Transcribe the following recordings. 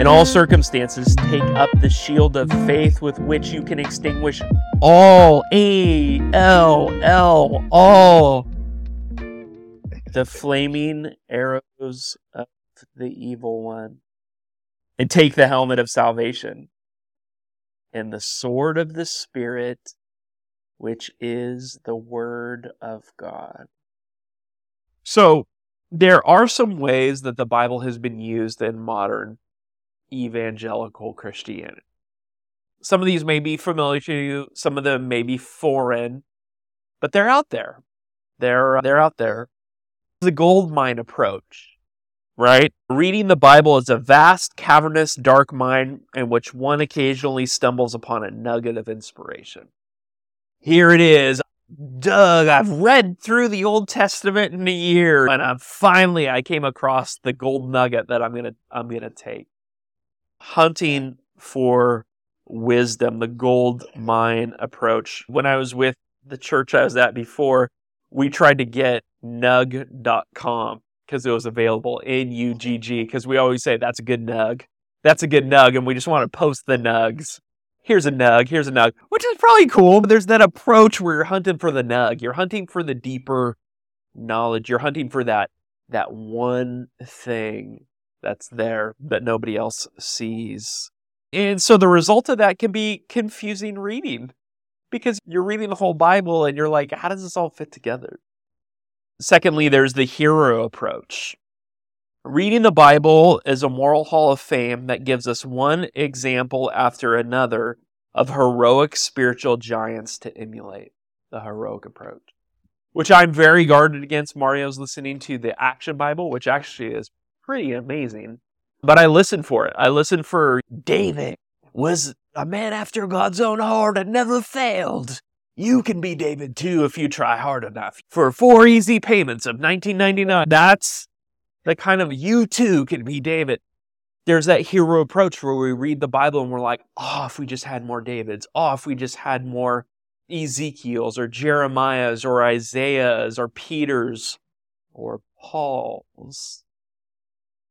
In all circumstances, take up the shield of faith with which you can extinguish all, A L L, all the flaming arrows of the evil one. And take the helmet of salvation and the sword of the Spirit, which is the Word of God. So, there are some ways that the Bible has been used in modern evangelical Christianity. Some of these may be familiar to you, some of them may be foreign, but they're out there. They're, uh, they're out there. The gold mine approach, right? Reading the Bible is a vast, cavernous, dark mine in which one occasionally stumbles upon a nugget of inspiration. Here it is. Doug, I've read through the Old Testament in a year, and I'm finally I came across the gold nugget that I'm gonna I'm gonna take. Hunting for wisdom, the gold mine approach. When I was with the church I was at before, we tried to get nug.com because it was available N U G G because we always say that's a good nug. That's a good nug, and we just want to post the nugs here's a nug, here's a nug, which is probably cool. But there's that approach where you're hunting for the nug. You're hunting for the deeper knowledge. You're hunting for that that one thing that's there that nobody else sees. And so the result of that can be confusing reading because you're reading the whole Bible and you're like, how does this all fit together? Secondly, there's the hero approach. Reading the Bible is a moral hall of fame that gives us one example after another of heroic spiritual giants to emulate the heroic approach. Which I'm very guarded against. Mario's listening to the Action Bible, which actually is pretty amazing. But I listen for it. I listen for David was a man after God's own heart and never failed. You can be David too if you try hard enough. For four easy payments of 1999. That's the kind of you too can be David. There's that hero approach where we read the Bible and we're like, oh, if we just had more Davids, oh, if we just had more Ezekiel's or Jeremiah's or Isaiah's or Peter's or Paul's,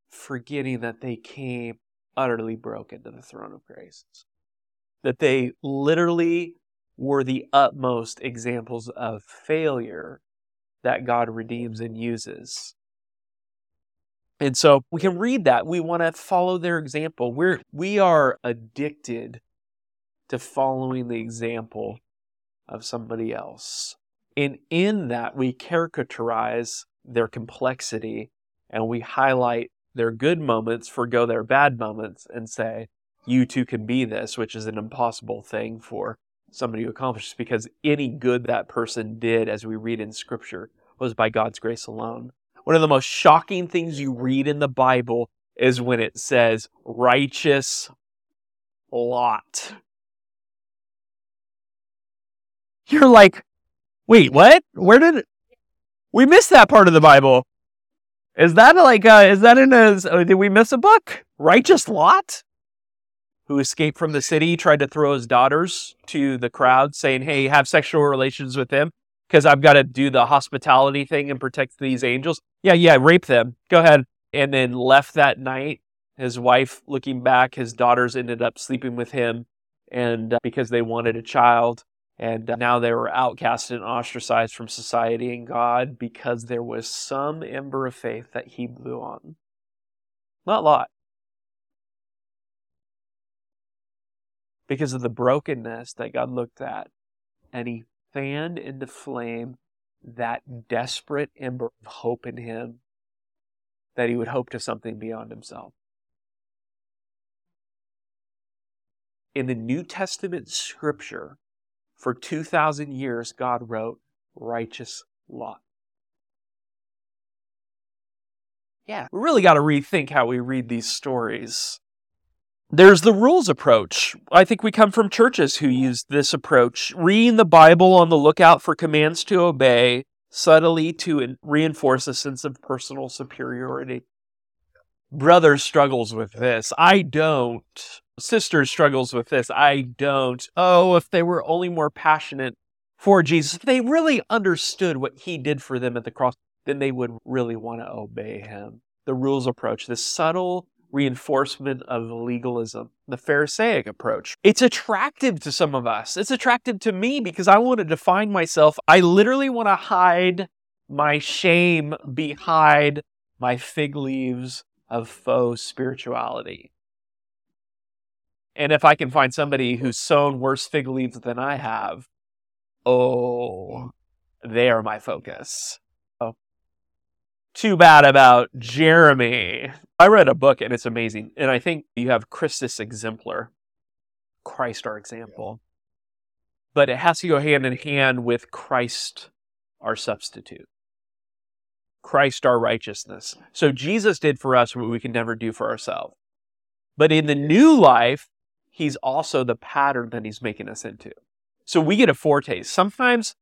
forgetting that they came utterly broken to the throne of grace. That they literally were the utmost examples of failure that God redeems and uses. And so we can read that. We want to follow their example. We're we are addicted to following the example of somebody else. And in that we caricaturize their complexity and we highlight their good moments, forego their bad moments, and say, you too can be this, which is an impossible thing for somebody to accomplish because any good that person did, as we read in Scripture, was by God's grace alone. One of the most shocking things you read in the Bible is when it says righteous Lot. You're like, wait, what? Where did it? we miss that part of the Bible? Is that like, uh, is that in a, uh, did we miss a book? Righteous Lot? Who escaped from the city, tried to throw his daughters to the crowd, saying, hey, have sexual relations with them because I've got to do the hospitality thing and protect these angels. Yeah, yeah, rape them. Go ahead. And then left that night. His wife, looking back, his daughters ended up sleeping with him, and uh, because they wanted a child, and now they were outcast and ostracized from society and God because there was some ember of faith that he blew on. Not lot. Because of the brokenness that God looked at, and he fanned into flame that desperate ember of hope in him that he would hope to something beyond himself. In the New Testament scripture, for 2,000 years, God wrote, Righteous Lot. Yeah, we really got to rethink how we read these stories. There's the rules approach. I think we come from churches who use this approach, reading the Bible on the lookout for commands to obey, subtly to reinforce a sense of personal superiority. Brother struggles with this. I don't. Sister struggles with this. I don't. Oh, if they were only more passionate for Jesus, if they really understood what he did for them at the cross, then they would really want to obey him. The rules approach, this subtle reinforcement of legalism, the Pharisaic approach. It's attractive to some of us. It's attractive to me because I want to define myself. I literally want to hide my shame behind my fig leaves of faux spirituality. And if I can find somebody who's sown worse fig leaves than I have, oh, they are my focus. Oh. Too bad about Jeremy. I read a book and it's amazing. And I think you have Christus exemplar, Christ our example. But it has to go hand in hand with Christ our substitute. Christ our righteousness. So Jesus did for us what we can never do for ourselves. But in the new life, he's also the pattern that he's making us into. So we get a foretaste. Sometimes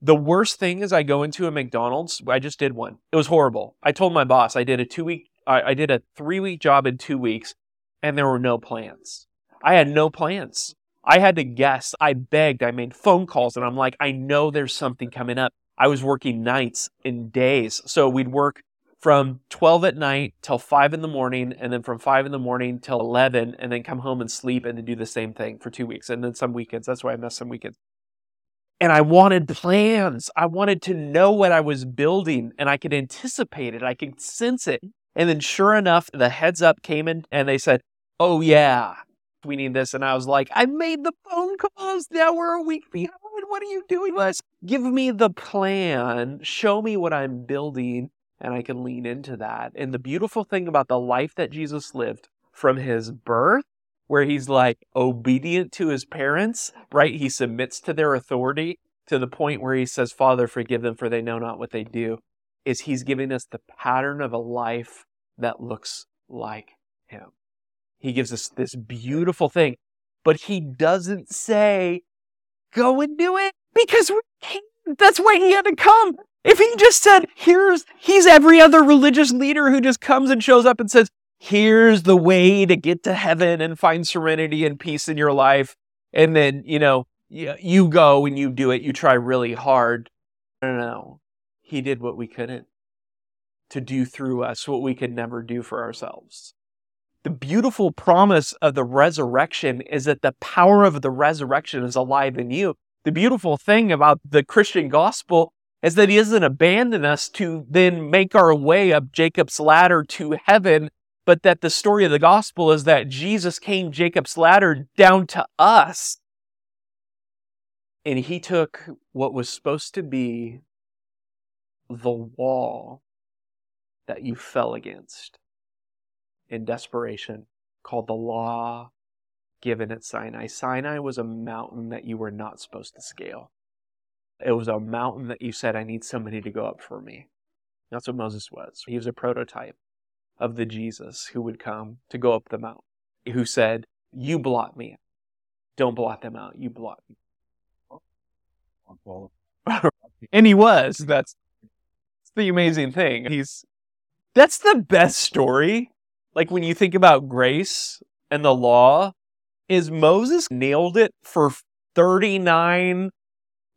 the worst thing is I go into a McDonald's. I just did one. It was horrible. I told my boss I did a two week, I, I did a three week job in two weeks, and there were no plans. I had no plans. I had to guess. I begged. I made phone calls, and I'm like, I know there's something coming up. I was working nights and days. So we'd work from 12 at night till 5 in the morning, and then from 5 in the morning till 11, and then come home and sleep and then do the same thing for two weeks. And then some weekends. That's why I missed some weekends. And I wanted plans. I wanted to know what I was building, and I could anticipate it. I could sense it. And then, sure enough, the heads up came in and they said, Oh, yeah, we need this. And I was like, I made the phone calls. Now we're a week behind. What are you doing, Les? Give me the plan. Show me what I'm building, and I can lean into that. And the beautiful thing about the life that Jesus lived from his birth, where he's like obedient to his parents, right? He submits to their authority to the point where he says, Father, forgive them, for they know not what they do, is he's giving us the pattern of a life that looks like him. He gives us this beautiful thing, but he doesn't say, go and do it because that's why he had to come. If he just said, here's, he's every other religious leader who just comes and shows up and says, here's the way to get to heaven and find serenity and peace in your life. And then, you know, you go and you do it. You try really hard. No, no, no. He did what we couldn't to do through us, what we could never do for ourselves the beautiful promise of the resurrection is that the power of the resurrection is alive in you. The beautiful thing about the Christian gospel is that he doesn't abandon us to then make our way up Jacob's ladder to heaven, but that the story of the gospel is that Jesus came Jacob's ladder down to us. And he took what was supposed to be the wall that you fell against in desperation called the law given at Sinai. Sinai was a mountain that you were not supposed to scale. It was a mountain that you said, I need somebody to go up for me. That's what Moses was. He was a prototype of the Jesus who would come to go up the mountain, who said, You blot me. Don't blot them out. You blot me. and he was. That's, that's the amazing thing. He's that's the best story like when you think about grace and the law, is Moses nailed it for 39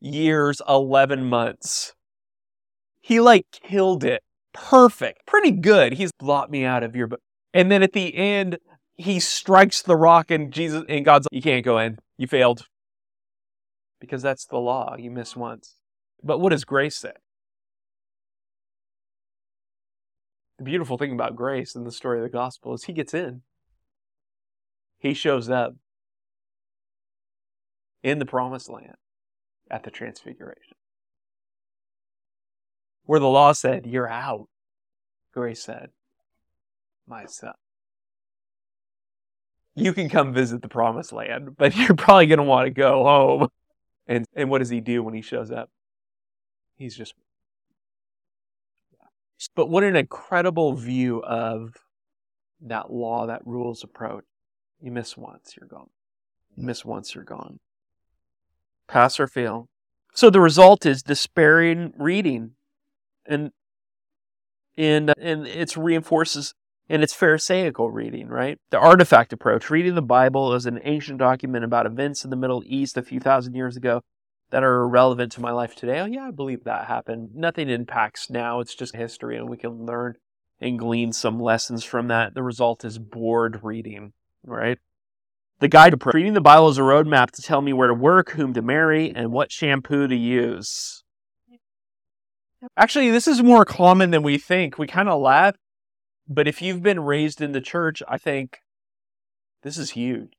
years, 11 months. He like killed it. Perfect. Pretty good. He's blot me out of your book. And then at the end, he strikes the rock and Jesus and God's like, you can't go in. You failed. Because that's the law. You miss once. But what does grace say? The beautiful thing about grace in the story of the gospel is he gets in. He shows up in the promised land at the transfiguration. Where the law said, You're out. Grace said, My son. You can come visit the promised land, but you're probably going to want to go home. And, and what does he do when he shows up? He's just but what an incredible view of that law, that rules approach. You miss once, you're gone. You miss once, you're gone. Pass or fail. So the result is despairing reading. And and and it reinforces and it's Pharisaical reading, right? The artifact approach, reading the Bible as an ancient document about events in the Middle East a few thousand years ago, that are relevant to my life today. Oh, yeah, I believe that happened. Nothing impacts now. It's just history, and we can learn and glean some lessons from that. The result is bored reading, right? The guide to reading the Bible is a roadmap to tell me where to work, whom to marry, and what shampoo to use. Actually, this is more common than we think. We kind of laugh, but if you've been raised in the church, I think this is huge.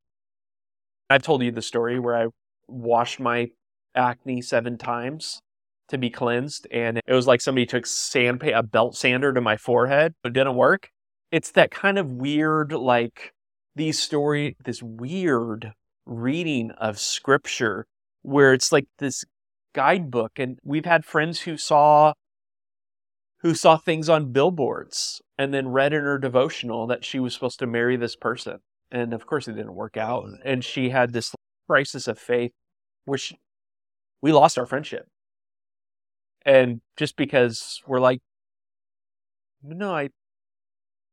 I've told you the story where I washed my acne seven times to be cleansed, and it was like somebody took sand a belt sander to my forehead. It didn't work. It's that kind of weird, like these story, this weird reading of scripture where it's like this guidebook, and we've had friends who saw who saw things on billboards and then read in her devotional that she was supposed to marry this person. And of course, it didn't work out. And she had this crisis of faith, which we lost our friendship. And just because we're like, no, I,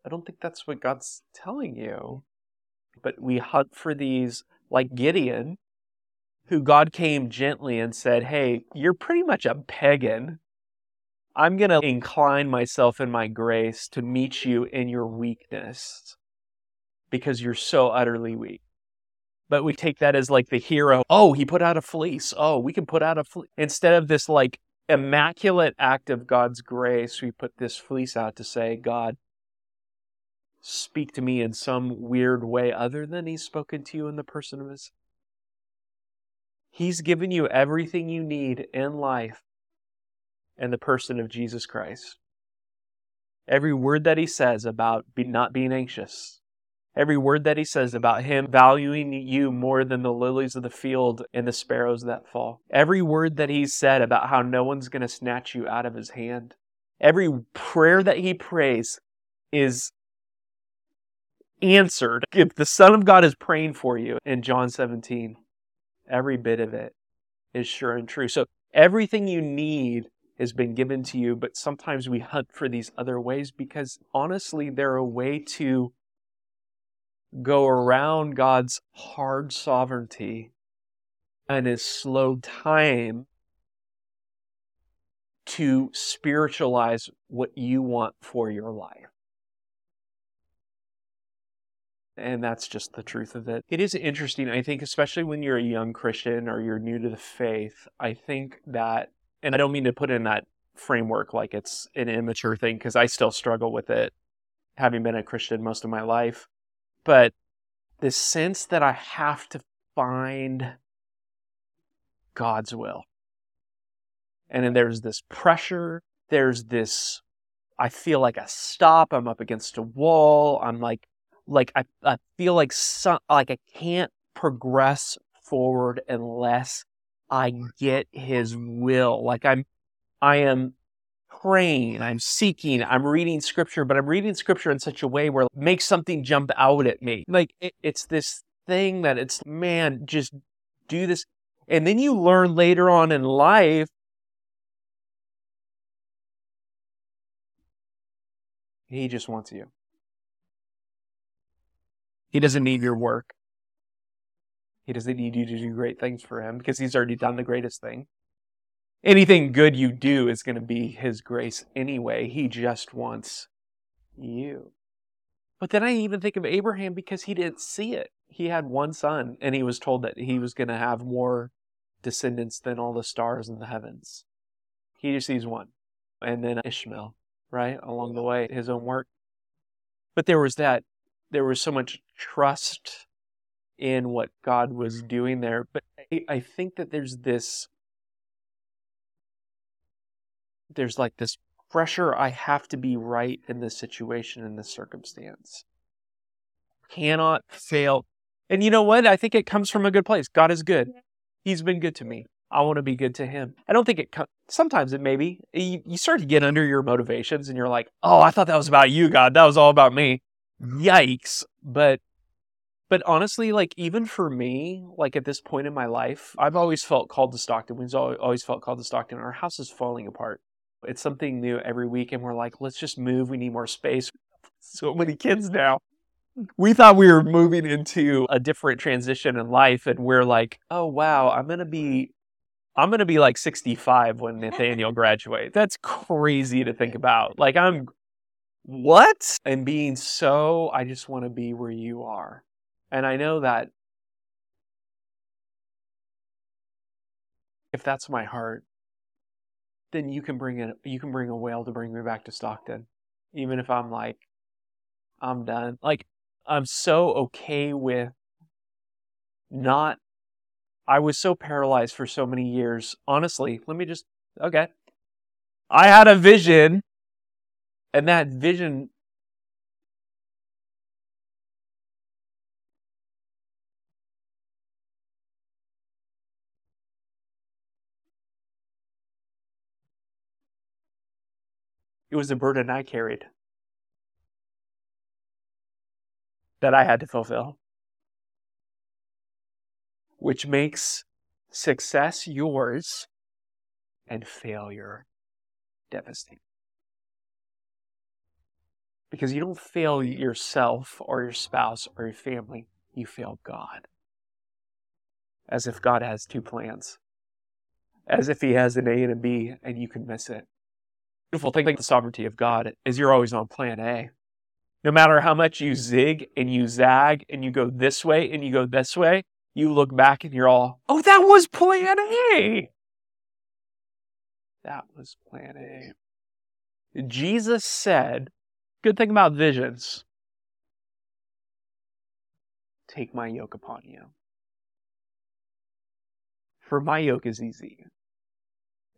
I don't think that's what God's telling you. But we hunt for these, like Gideon, who God came gently and said, Hey, you're pretty much a pagan. I'm going to incline myself in my grace to meet you in your weakness because you're so utterly weak. But we take that as like the hero. Oh, he put out a fleece. Oh, we can put out a fleece. Instead of this like immaculate act of God's grace, we put this fleece out to say, God, speak to me in some weird way other than he's spoken to you in the person of his. He's given you everything you need in life in the person of Jesus Christ. Every word that he says about be, not being anxious, every word that he says about him valuing you more than the lilies of the field and the sparrows that fall, every word that he said about how no one's going to snatch you out of his hand, every prayer that he prays is answered. If the Son of God is praying for you in John 17, every bit of it is sure and true. So everything you need has been given to you, but sometimes we hunt for these other ways because honestly, they're a way to go around God's hard sovereignty and his slow time to spiritualize what you want for your life. And that's just the truth of it. It is interesting, I think, especially when you're a young Christian or you're new to the faith. I think that and I don't mean to put in that framework like it's an immature thing because I still struggle with it, having been a Christian most of my life. But this sense that I have to find God's will. And then there's this pressure, there's this I feel like a stop, I'm up against a wall, I'm like like I, I feel like some like I can't progress forward unless I get his will. Like I'm, I am praying, I'm seeking, I'm reading scripture, but I'm reading scripture in such a way where it makes something jump out at me. Like it, it's this thing that it's, man, just do this. And then you learn later on in life He just wants you. He doesn't need your work. He doesn't need you to do great things for him because he's already done the greatest thing. Anything good you do is going to be his grace anyway. He just wants you. But then I even think of Abraham because he didn't see it. He had one son and he was told that he was going to have more descendants than all the stars in the heavens. He just sees one. And then Ishmael, right? Along the way, his own work. But there was that, there was so much trust in what God was doing there. But I, I think that there's this, there's like this pressure I have to be right in this situation, in this circumstance. Cannot fail. And you know what? I think it comes from a good place. God is good. He's been good to me. I want to be good to him. I don't think it comes, sometimes it maybe, you, you start to get under your motivations and you're like, oh, I thought that was about you, God. That was all about me. Yikes. But but honestly, like even for me, like at this point in my life, I've always felt called to Stockton. We've always felt called to Stockton. Our house is falling apart. It's something new every week, and we're like, let's just move. We need more space. So many kids now. We thought we were moving into a different transition in life, and we're like, oh wow, I'm gonna be I'm going to be like 65 when Nathaniel graduates. That's crazy to think about. Like I'm what? And being so, I just want to be where you are. And I know that if that's my heart, then you can bring a you can bring a whale to bring me back to Stockton. Even if I'm like I'm done. Like I'm so okay with not I was so paralyzed for so many years. Honestly, let me just okay. I had a vision and that vision It was a burden I carried that I had to fulfill, which makes success yours and failure devastating. Because you don't fail yourself or your spouse or your family, you fail God. As if God has two plans, as if He has an A and a B and you can miss it beautiful thing about the sovereignty of God is you're always on plan A. No matter how much you zig and you zag and you go this way and you go this way, you look back and you're all, oh, that was plan A. That was plan A. Jesus said, good thing about visions take my yoke upon you. For my yoke is easy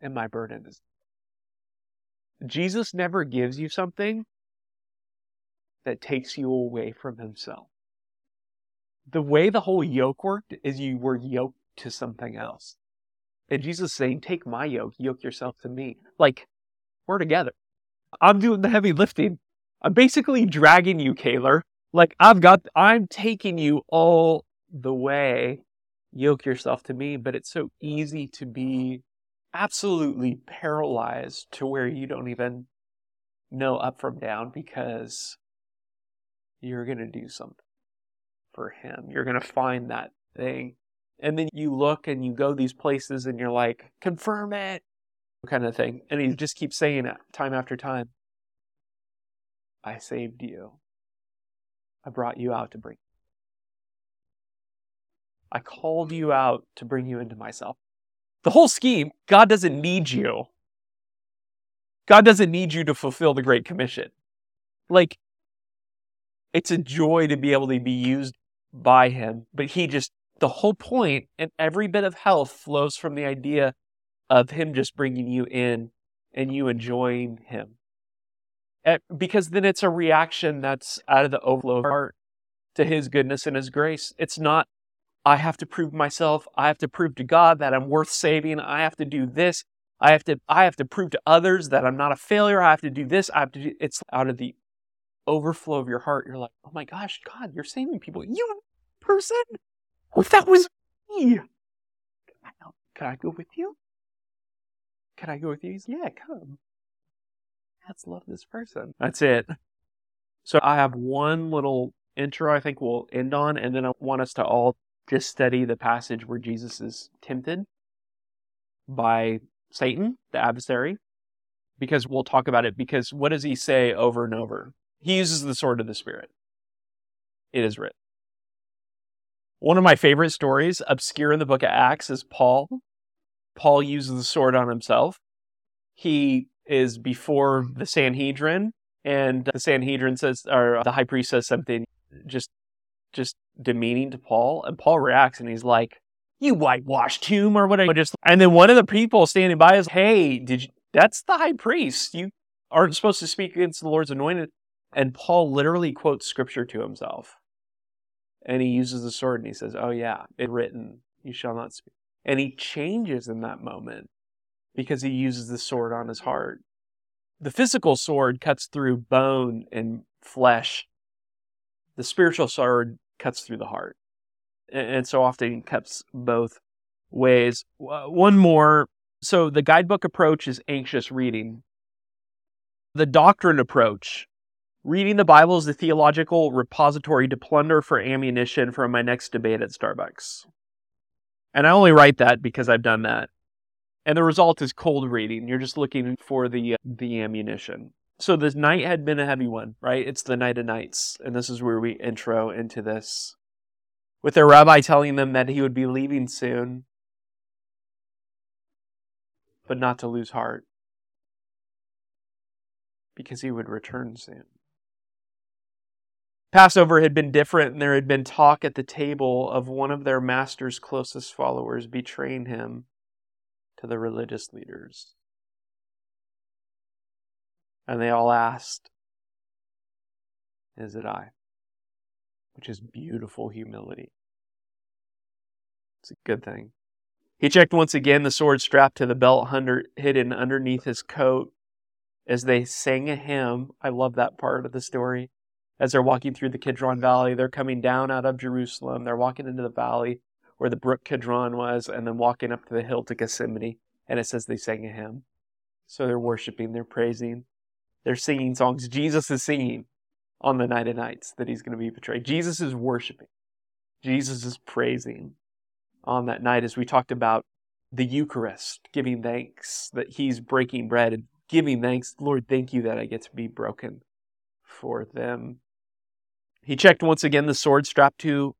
and my burden is Jesus never gives you something that takes you away from himself. The way the whole yoke worked is you were yoked to something else. And Jesus saying, Take my yoke, yoke yourself to me. Like, we're together. I'm doing the heavy lifting. I'm basically dragging you, Kaylor. Like, I've got, I'm taking you all the way. Yoke yourself to me, but it's so easy to be absolutely paralyzed to where you don't even know up from down because you're going to do something for him. You're going to find that thing. And then you look and you go these places and you're like, confirm it, kind of thing. And he just keeps saying it time after time. I saved you. I brought you out to bring. I called you out to bring you into myself. The whole scheme, God doesn't need you. God doesn't need you to fulfill the Great Commission. Like, it's a joy to be able to be used by Him, but He just, the whole point and every bit of health flows from the idea of Him just bringing you in and you enjoying Him. And because then it's a reaction that's out of the overflow of heart to His goodness and His grace. It's not I have to prove myself. I have to prove to God that I'm worth saving. I have to do this. I have to I have to prove to others that I'm not a failure. I have to do this. I have to do it's out of the overflow of your heart. You're like, "Oh my gosh, God, you're saving people. You person? If that was me. Can I go with you? Can I go with you? He's, yeah, come. Let's love this person. That's it. So I have one little intro I think we'll end on, and then I want us to all just study the passage where Jesus is tempted by Satan, the adversary, because we'll talk about it. Because what does he say over and over? He uses the sword of the Spirit. It is written. One of my favorite stories, obscure in the book of Acts, is Paul. Paul uses the sword on himself. He is before the Sanhedrin, and the Sanhedrin says, or the high priest says something just just demeaning to Paul, and Paul reacts and he's like, "You whitewashed tomb or whatever." Just and then one of the people standing by is, "Hey, did you? That's the high priest. You aren't supposed to speak against the Lord's anointed." And Paul literally quotes scripture to himself, and he uses the sword and he says, "Oh yeah, it's written, you shall not speak." And he changes in that moment because he uses the sword on his heart. The physical sword cuts through bone and flesh. The spiritual sword cuts through the heart. And so often cuts both ways. One more. So the guidebook approach is anxious reading. The doctrine approach. Reading the Bible is the theological repository to plunder for ammunition for my next debate at Starbucks. And I only write that because I've done that. And the result is cold reading. You're just looking for the uh, the ammunition. So the night had been a heavy one, right? It's the night of nights. And this is where we intro into this. With their rabbi telling them that he would be leaving soon, but not to lose heart because he would return soon. Passover had been different, and there had been talk at the table of one of their master's closest followers betraying him to the religious leaders. And they all asked, Is it I? Which is beautiful humility. It's a good thing. He checked once again the sword strapped to the belt hidden underneath his coat as they sang a hymn. I love that part of the story. As they're walking through the Kidron Valley, they're coming down out of Jerusalem. They're walking into the valley where the brook Kidron was, and then walking up to the hill to Gethsemane. And it says they sang a hymn. So they're worshiping, they're praising, they're singing songs. Jesus is singing on the night of nights that he's going to be betrayed. Jesus is worshiping, Jesus is praising on that night as we talked about the Eucharist, giving thanks that he's breaking bread and giving thanks. Lord, thank you that I get to be broken for them. He checked once again the sword strapped to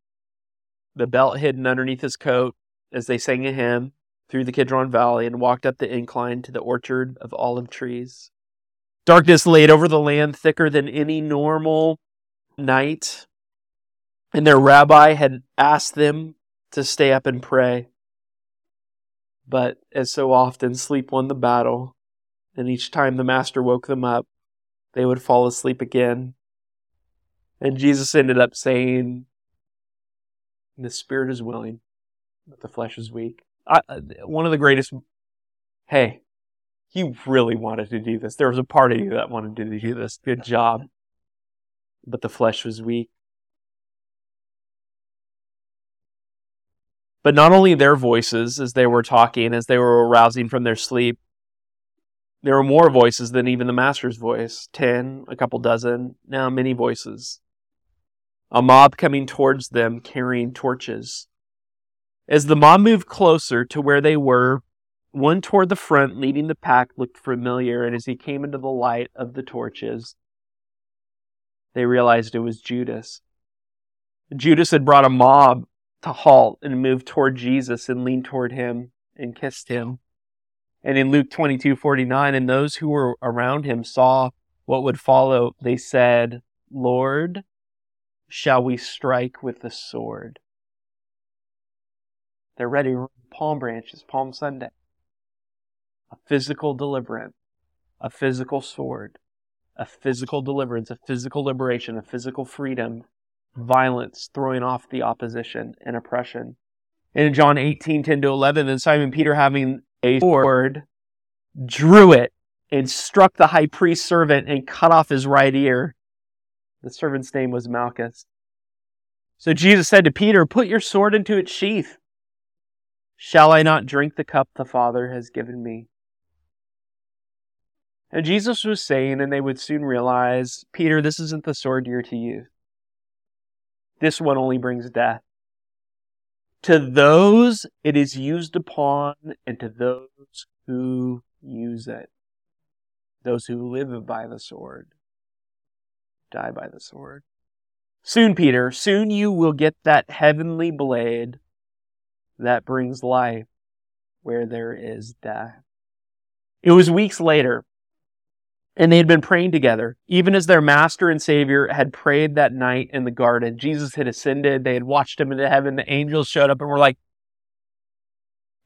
the belt hidden underneath his coat as they sang a hymn through the Kidron Valley and walked up the incline to the orchard of olive trees. Darkness laid over the land thicker than any normal night, and their rabbi had asked them to stay up and pray. But as so often, sleep won the battle, and each time the Master woke them up, they would fall asleep again. And Jesus ended up saying, The spirit is willing, but the flesh is weak. I, uh, one of the greatest. Hey, he really wanted to do this. There was a part of you that wanted to do this. Good job. But the flesh was weak. But not only their voices as they were talking, as they were arousing from their sleep, there were more voices than even the master's voice ten, a couple dozen, now many voices. A mob coming towards them carrying torches. As the mob moved closer to where they were, one toward the front leading the pack looked familiar, and as he came into the light of the torches, they realized it was Judas. Judas had brought a mob to halt and move toward Jesus and lean toward him and kissed him. And in Luke 22 49, and those who were around him saw what would follow, they said, Lord, shall we strike with the sword? They're ready palm branches, Palm Sunday. A physical deliverance, a physical sword, a physical deliverance, a physical liberation, a physical freedom violence, throwing off the opposition and oppression. And in John 18, 10 to 11, then Simon Peter, having a sword, drew it and struck the high priest's servant and cut off his right ear. The servant's name was Malchus. So Jesus said to Peter, Put your sword into its sheath. Shall I not drink the cup the Father has given me? And Jesus was saying, and they would soon realize, Peter, this isn't the sword you're to you. This one only brings death. To those it is used upon, and to those who use it. Those who live by the sword die by the sword. Soon, Peter, soon you will get that heavenly blade that brings life where there is death. It was weeks later and they had been praying together, even as their master and savior had prayed that night in the garden. Jesus had ascended. They had watched him into heaven. The angels showed up and were like,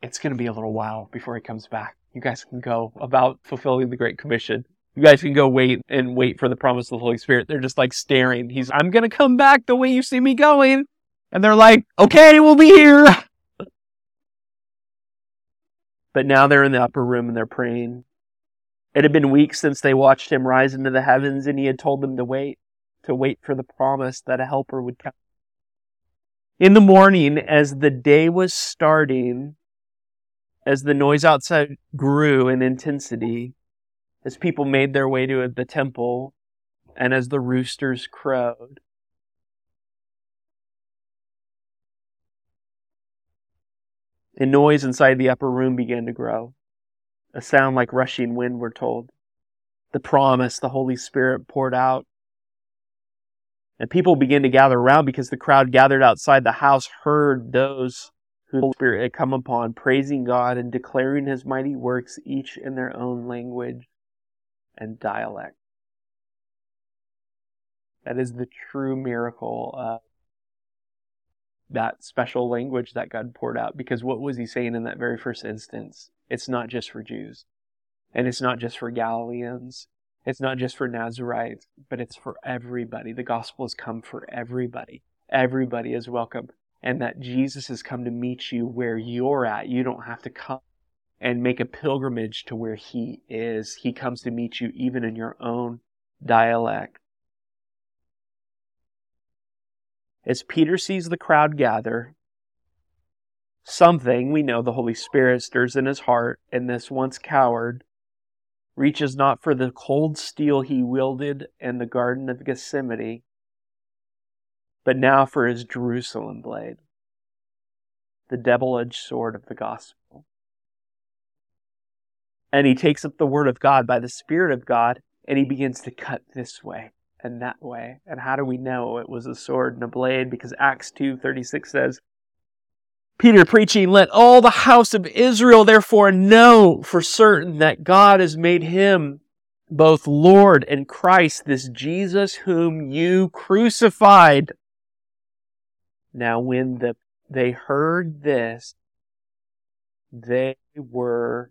it's going to be a little while before he comes back. You guys can go about fulfilling the Great Commission. You guys can go wait and wait for the promise of the Holy Spirit. They're just like staring. He's, I'm going to come back the way you see me going. And they're like, okay, we'll be here. But now they're in the upper room and they're praying. It had been weeks since they watched him rise into the heavens, and he had told them to wait, to wait for the promise that a helper would come. In the morning, as the day was starting, as the noise outside grew in intensity, as people made their way to the temple, and as the roosters crowed, A noise inside the upper room began to grow a sound like rushing wind, we're told. the promise, the Holy Spirit poured out. And people began to gather around because the crowd gathered outside the house heard those who the Spirit had come upon, praising God and declaring his mighty works, each in their own language and dialect. That is the true miracle of that special language that God poured out. Because what was he saying in that very first instance? It's not just for Jews. And it's not just for Galileans. It's not just for Nazarites, but it's for everybody. The gospel has come for everybody. Everybody is welcome. And that Jesus has come to meet you where you're at. You don't have to come and make a pilgrimage to where he is. He comes to meet you even in your own dialect. As Peter sees the crowd gather, something, we know the Holy Spirit stirs in his heart, and this once coward reaches not for the cold steel he wielded in the Garden of Gethsemane, but now for his Jerusalem blade, the double edged sword of the gospel. And he takes up the word of God by the Spirit of God and he begins to cut this way and that way. And how do we know it was a sword and a blade? Because Acts 2:36 says, Peter preaching, let all the house of Israel therefore know for certain that God has made him both Lord and Christ, this Jesus whom you crucified. Now when the, they heard this, they were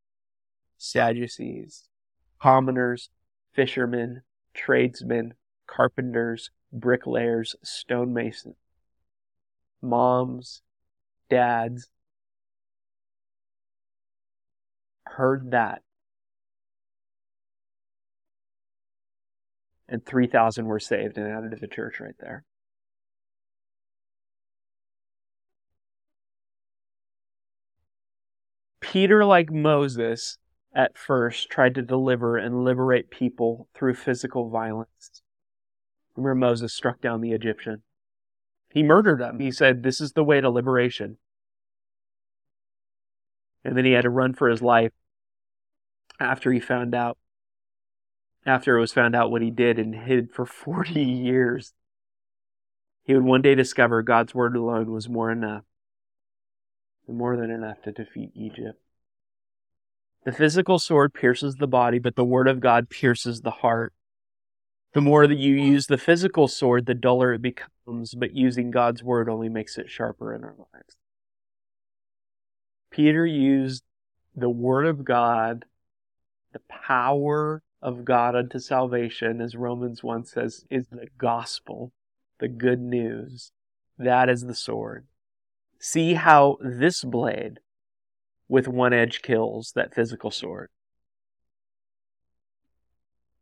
Sadducees, commoners, fishermen, tradesmen, carpenters, bricklayers, stonemasons, moms, dads, heard that. And 3,000 were saved and added to the church right there. Peter, like Moses, at first tried to deliver and liberate people through physical violence. Remember Moses struck down the Egyptian. He murdered him. He said, This is the way to liberation. And then he had to run for his life after he found out, after it was found out what he did and hid for 40 years. He would one day discover God's word alone was more enough, more than enough to defeat Egypt. The physical sword pierces the body, but the word of God pierces the heart. The more that you use the physical sword, the duller it becomes, but using God's word only makes it sharper in our lives. Peter used the word of God, the power of God unto salvation, as Romans 1 says, is the gospel, the good news. That is the sword. See how this blade with one edge kills that physical sword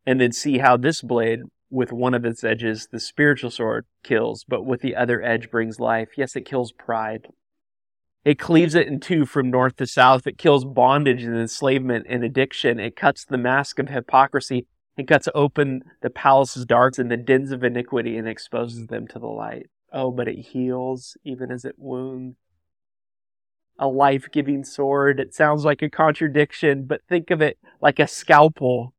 and then see how this blade with one of its edges, the spiritual sword, kills, but with the other edge brings life. Yes, it kills pride. It cleaves it in two from north to south. It kills bondage and enslavement and addiction. It cuts the mask of hypocrisy. It cuts open the palace's darks and the dens of iniquity and exposes them to the light. Oh, but it heals even as it wounds. A life giving sword. It sounds like a contradiction, but think of it like a scalpel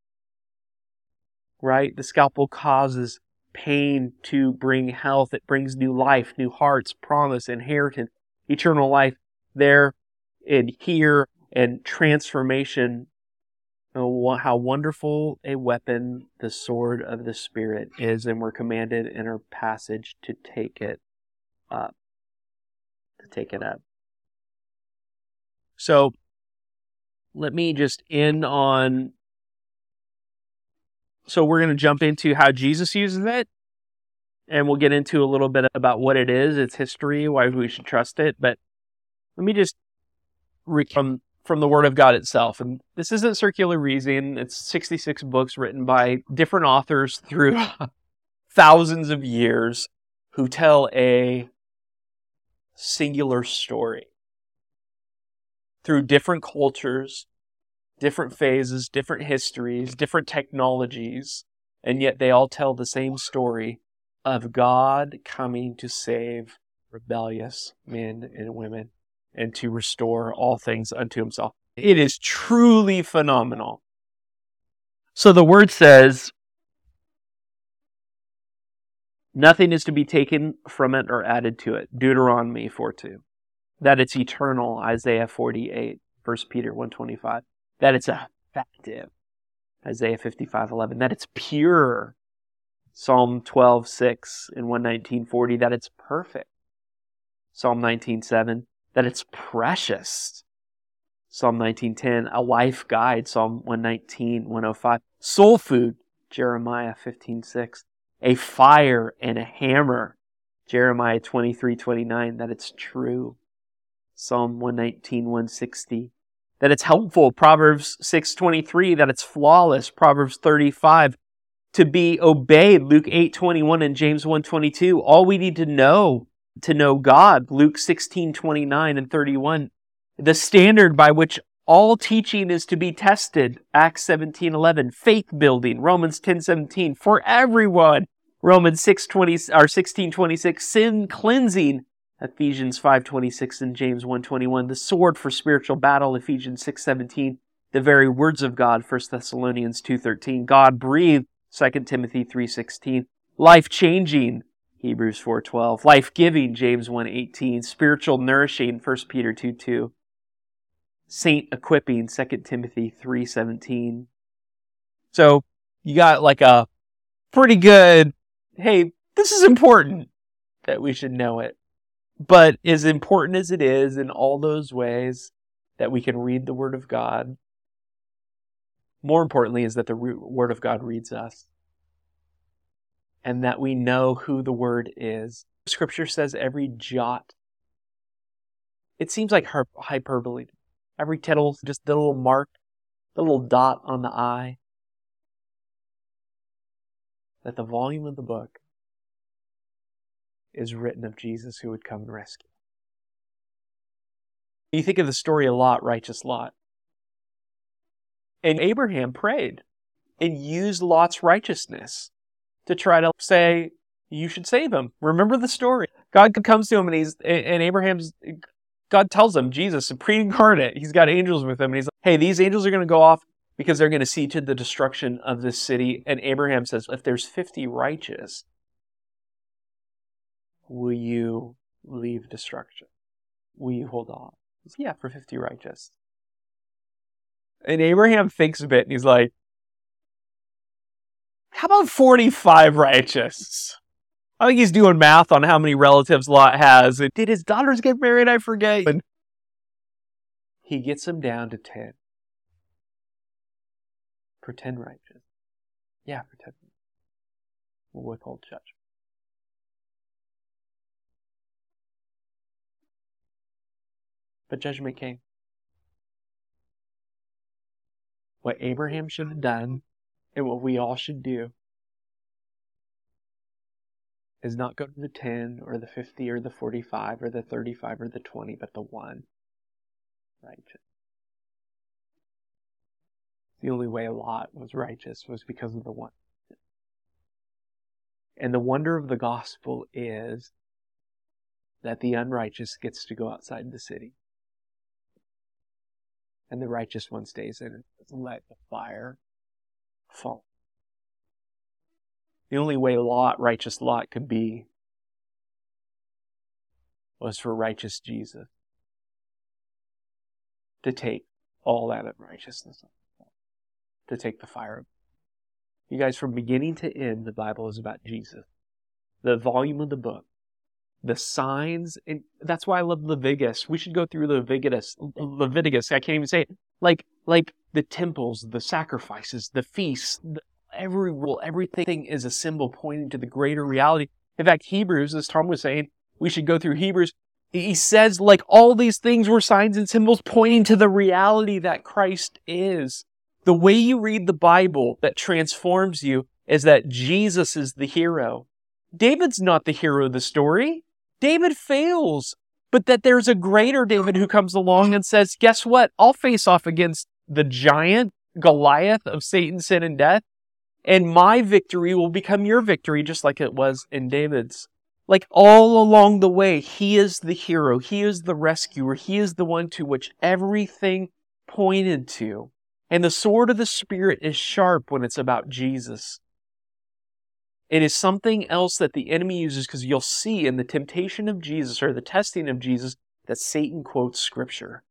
right? The scalpel causes pain to bring health. It brings new life, new hearts, promise, inheritance, eternal life there and here and transformation. Oh, how wonderful a weapon the sword of the Spirit is, and we're commanded in our passage to take it up. To take it up. So, let me just end on so we're going to jump into how Jesus uses it, and we'll get into a little bit about what it is, its history, why we should trust it. But let me just read from from the Word of God itself. And this isn't circular reasoning, it's 66 books written by different authors through thousands of years who tell a singular story through different cultures, different phases, different histories, different technologies, and yet they all tell the same story of God coming to save rebellious men and women and to restore all things unto himself. It is truly phenomenal. So the word says, Nothing is to be taken from it or added to it. Deuteronomy 4 2. That it's eternal. Isaiah 48. 1 Peter 125. That it's effective. Isaiah 55 11. That it's pure. Psalm 12 6 and 119 40. That it's perfect. Psalm 19 7. That it's precious. Psalm 19:10, a life guide, Psalm 119, 105. Soul food, Jeremiah 15:6 a fire and a hammer. Jeremiah 23, 29, that it's true. Psalm 119, 160, that it's helpful. Proverbs 6, 23, that it's flawless. Proverbs 35, to be obeyed. Luke 8, 21 and James 1, 22. All we need to know to know God. Luke 16, 29 and 31. The standard by which all teaching is to be tested. Acts 17:11. Faith building. Romans 10:17. For everyone. Romans 6:20 or 16:26. Sin cleansing. Ephesians 5:26 and James 1:21. The sword for spiritual battle. Ephesians 6:17. The very words of God. 1 Thessalonians 2:13. God breathed. 2 Timothy 3:16. Life changing. Hebrews 4:12. Life giving. James 1:18. Spiritual nourishing. 1 Peter 2:2 saint equipping 2 timothy 3.17 so you got like a pretty good hey this is important that we should know it but as important as it is in all those ways that we can read the word of god more importantly is that the word of god reads us. And that we know who the word is. Scripture says every jot. It seems like hyperbole. Every tittle, just the little mark, the little dot on the I. That the volume of the book is written of Jesus who would come and rescue. You think of the story of Lot, righteous Lot. And Abraham prayed and used Lot's righteousness to try to say, you should save him. Remember the story. God comes to him and he's, and Abraham's God tells him, Jesus, pre-incarnate, he's got angels with him, and he's like, hey, these angels are going to go off because they're going to see to the destruction of this city. And Abraham says, if there's 50 righteous, will you leave destruction? Will you hold on? Yeah, for 50 righteous. And Abraham thinks a bit and he's like, how about 45 righteous? I think he's doing math on how many relatives Lot has. And did his daughters get married? I forget. And he gets them down to 10. Pretend righteous. Yeah, pretend. We'll withhold judgment. But judgment came. What Abraham should have done and what we all should do is not go to the 10 or the 50 or the 45 or the 35 or the 20, but the 1. Righteous. The only way a Lot was righteous was because of the 1. And the wonder of the gospel is that the unrighteous gets to go outside the city. And the righteous one stays in and let the fire fall. The only way Lot, righteous Lot, could be was for righteous Jesus to take all that unrighteousness, to take the fire. You guys, from beginning to end, the Bible is about Jesus. The volume of the book, the signs, and that's why I love Leviticus. We should go through Leviticus. Leviticus. I can't even say it. Like, like the temples, the sacrifices, the feasts, the, every rule, everything is a symbol pointing to the greater reality. In fact, Hebrews, as Tom was saying, we should go through Hebrews. He says, like, all these things were signs and symbols pointing to the reality that Christ is. The way you read the Bible that transforms you is that Jesus is the hero. David's not the hero of the story. David fails, but that there's a greater David who comes along and says, guess what? I'll face off against the giant Goliath of Satan, sin, and death, and my victory will become your victory, just like it was in David's. Like all along the way, he is the hero, he is the rescuer, he is the one to which everything pointed to. And the sword of the Spirit is sharp when it's about Jesus. It is something else that the enemy uses because you'll see in the temptation of Jesus or the testing of Jesus that Satan quotes scripture.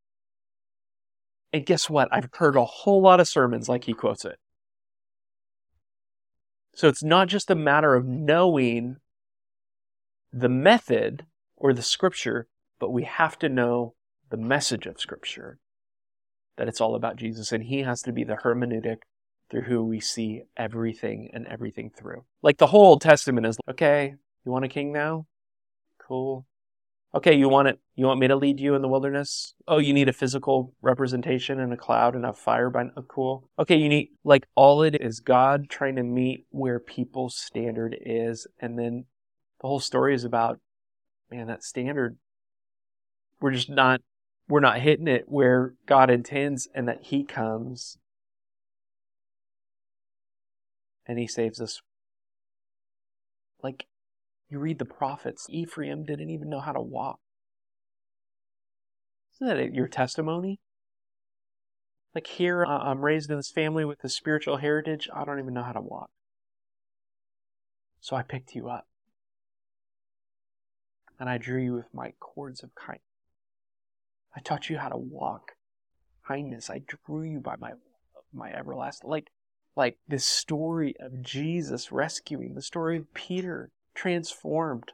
And guess what? I've heard a whole lot of sermons like he quotes it. So it's not just a matter of knowing the method or the scripture, but we have to know the message of scripture that it's all about Jesus and he has to be the hermeneutic through who we see everything and everything through. Like the whole Old Testament is okay, you want a king now? Cool. Okay, you want it you want me to lead you in the wilderness? Oh, you need a physical representation and a cloud and a fire by oh, cool. Okay, you need like all it is God trying to meet where people's standard is and then the whole story is about man, that standard we're just not we're not hitting it where God intends and that he comes and he saves us. Like you read the prophets, Ephraim didn't even know how to walk. Isn't that your testimony? Like here, uh, I'm raised in this family with a spiritual heritage. I don't even know how to walk. So I picked you up. And I drew you with my cords of kindness. I taught you how to walk. Kindness. I drew you by my my everlasting like like this story of Jesus rescuing, the story of Peter transformed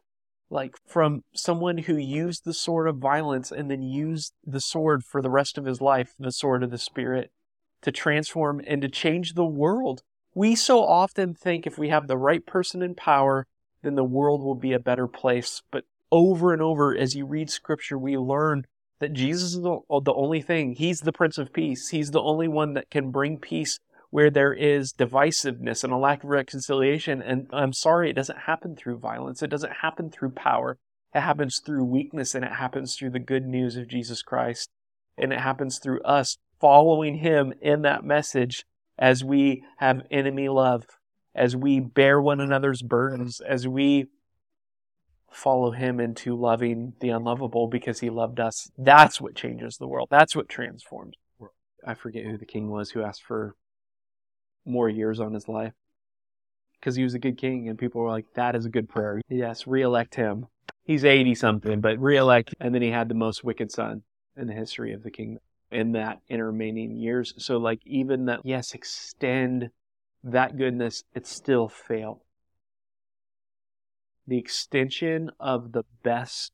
like from someone who used the sword of violence and then used the sword for the rest of his life, the sword of the Spirit, to transform and to change the world. We so often think if we have the right person in power, then the world will be a better place. But over and over, as you read scripture, we learn that Jesus is the, only thing. He's the Prince of Peace. He's the only one that can bring peace where there is divisiveness and a lack of reconciliation. And I'm sorry, it doesn't happen through violence. It doesn't happen through power. It happens through weakness and it happens through the good news of Jesus Christ. And it happens through us following him in that message as we have enemy love, as we bear one another's burdens, as we follow him into loving the unlovable because he loved us. That's what changes the world. That's what transforms. I forget who the king was who asked for more years on his life. Because he was a good king and people were like that is a good prayer. Yes reelect him. He's 80 something but reelect. And then he had the most wicked son in the history of the kingdom in that intervening years. So like even that yes extend that goodness it still failed. The extension of the best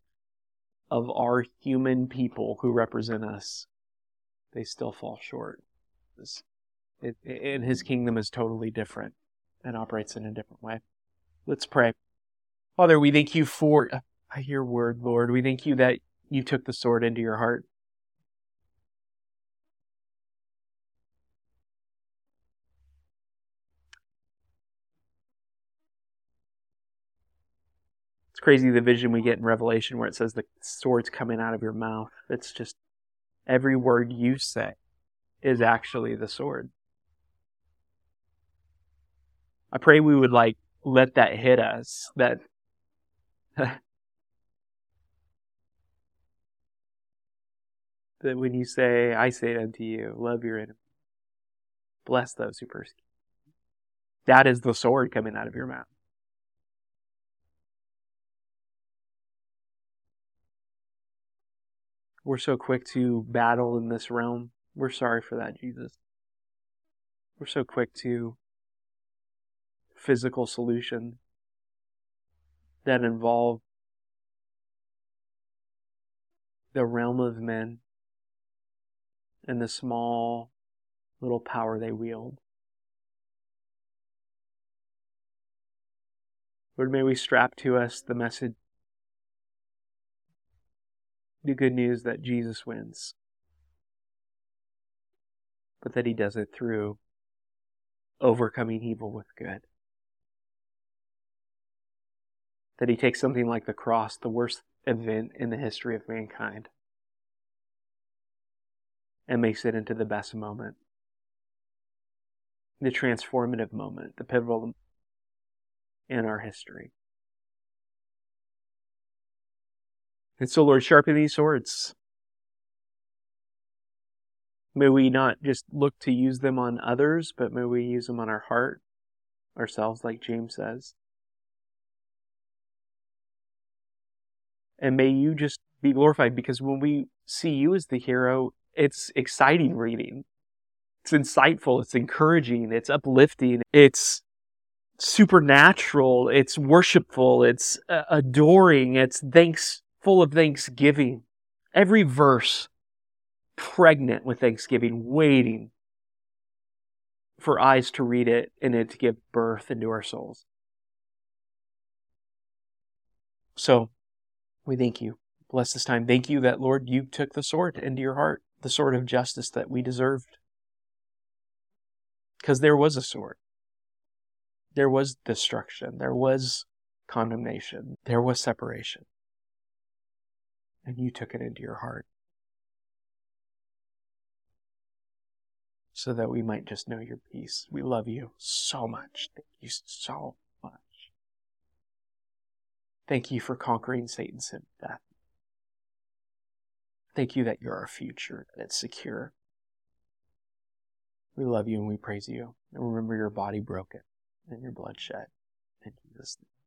of our human people who represent us they still fall short it, and his kingdom is totally different and operates in a different way. Let's pray. Father, we thank you for your word, Lord. We thank you that you took the sword into your heart. It's crazy the vision we get in Revelation where it says the sword's coming out of your mouth. It's just every word you say is actually the sword. I pray we would like let that hit us that that when you say, I say it unto you, love your enemy, bless those who persecute. That is the sword coming out of your mouth. We're so quick to battle in this realm. We're sorry for that, Jesus. We're so quick to physical solution that involve the realm of men and the small little power they wield. Lord, may we strap to us the message the good news that Jesus wins, but that he does it through overcoming evil with good. That he takes something like the cross, the worst event in the history of mankind, and makes it into the best moment. The transformative moment, the pivotal in our history. And so, Lord, sharpen these swords. May we not just look to use them on others, but may we use them on our heart, ourselves, like James says. And may you just be glorified because when we see you as the hero, it's exciting reading. It's insightful, it's encouraging, it's uplifting, it's supernatural, it's worshipful, it's uh, adoring, it's thanks full of thanksgiving. Every verse pregnant with thanksgiving, waiting for eyes to read it and it to give birth into our souls. So, we thank you. Bless this time. Thank you that, Lord, you took the sword into your heart, the sword of justice that we deserved. Because there was a sword. There was destruction. There was condemnation. There was separation. And you took it into your heart. so that we might just know your peace. We love you so much. Thank you so. Thank you for conquering Satan's sin death. Thank you that you're our future, that it's secure. We love you and we praise you. And remember your body broken and your blood shed. In Jesus' name.